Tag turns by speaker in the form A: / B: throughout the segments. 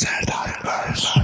A: Serdar
B: Göz.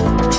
B: Yeah.